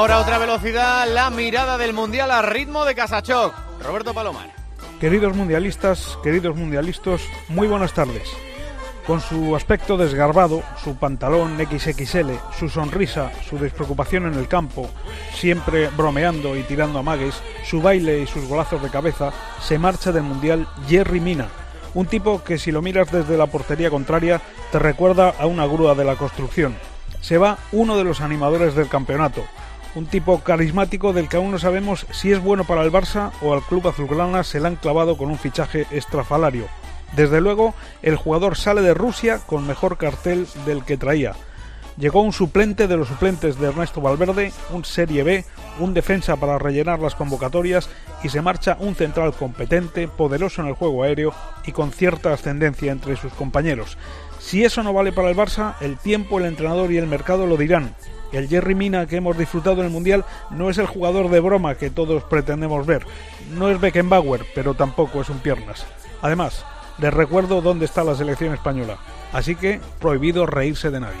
otra velocidad la mirada del Mundial a ritmo de Casachoc. Roberto Palomar. Queridos mundialistas, queridos mundialistas, muy buenas tardes. Con su aspecto desgarbado, su pantalón XXL, su sonrisa, su despreocupación en el campo, siempre bromeando y tirando amagues, su baile y sus golazos de cabeza, se marcha del Mundial Jerry Mina, un tipo que si lo miras desde la portería contraria te recuerda a una grúa de la construcción. Se va uno de los animadores del campeonato, un tipo carismático del que aún no sabemos si es bueno para el Barça o al club azulgrana se le han clavado con un fichaje estrafalario. Desde luego, el jugador sale de Rusia con mejor cartel del que traía. Llegó un suplente de los suplentes de Ernesto Valverde, un Serie B, un defensa para rellenar las convocatorias y se marcha un central competente, poderoso en el juego aéreo y con cierta ascendencia entre sus compañeros. Si eso no vale para el Barça, el tiempo, el entrenador y el mercado lo dirán. El Jerry Mina que hemos disfrutado en el Mundial no es el jugador de broma que todos pretendemos ver. No es Beckenbauer, pero tampoco es un piernas. Además, les recuerdo dónde está la selección española. Así que prohibido reírse de nadie.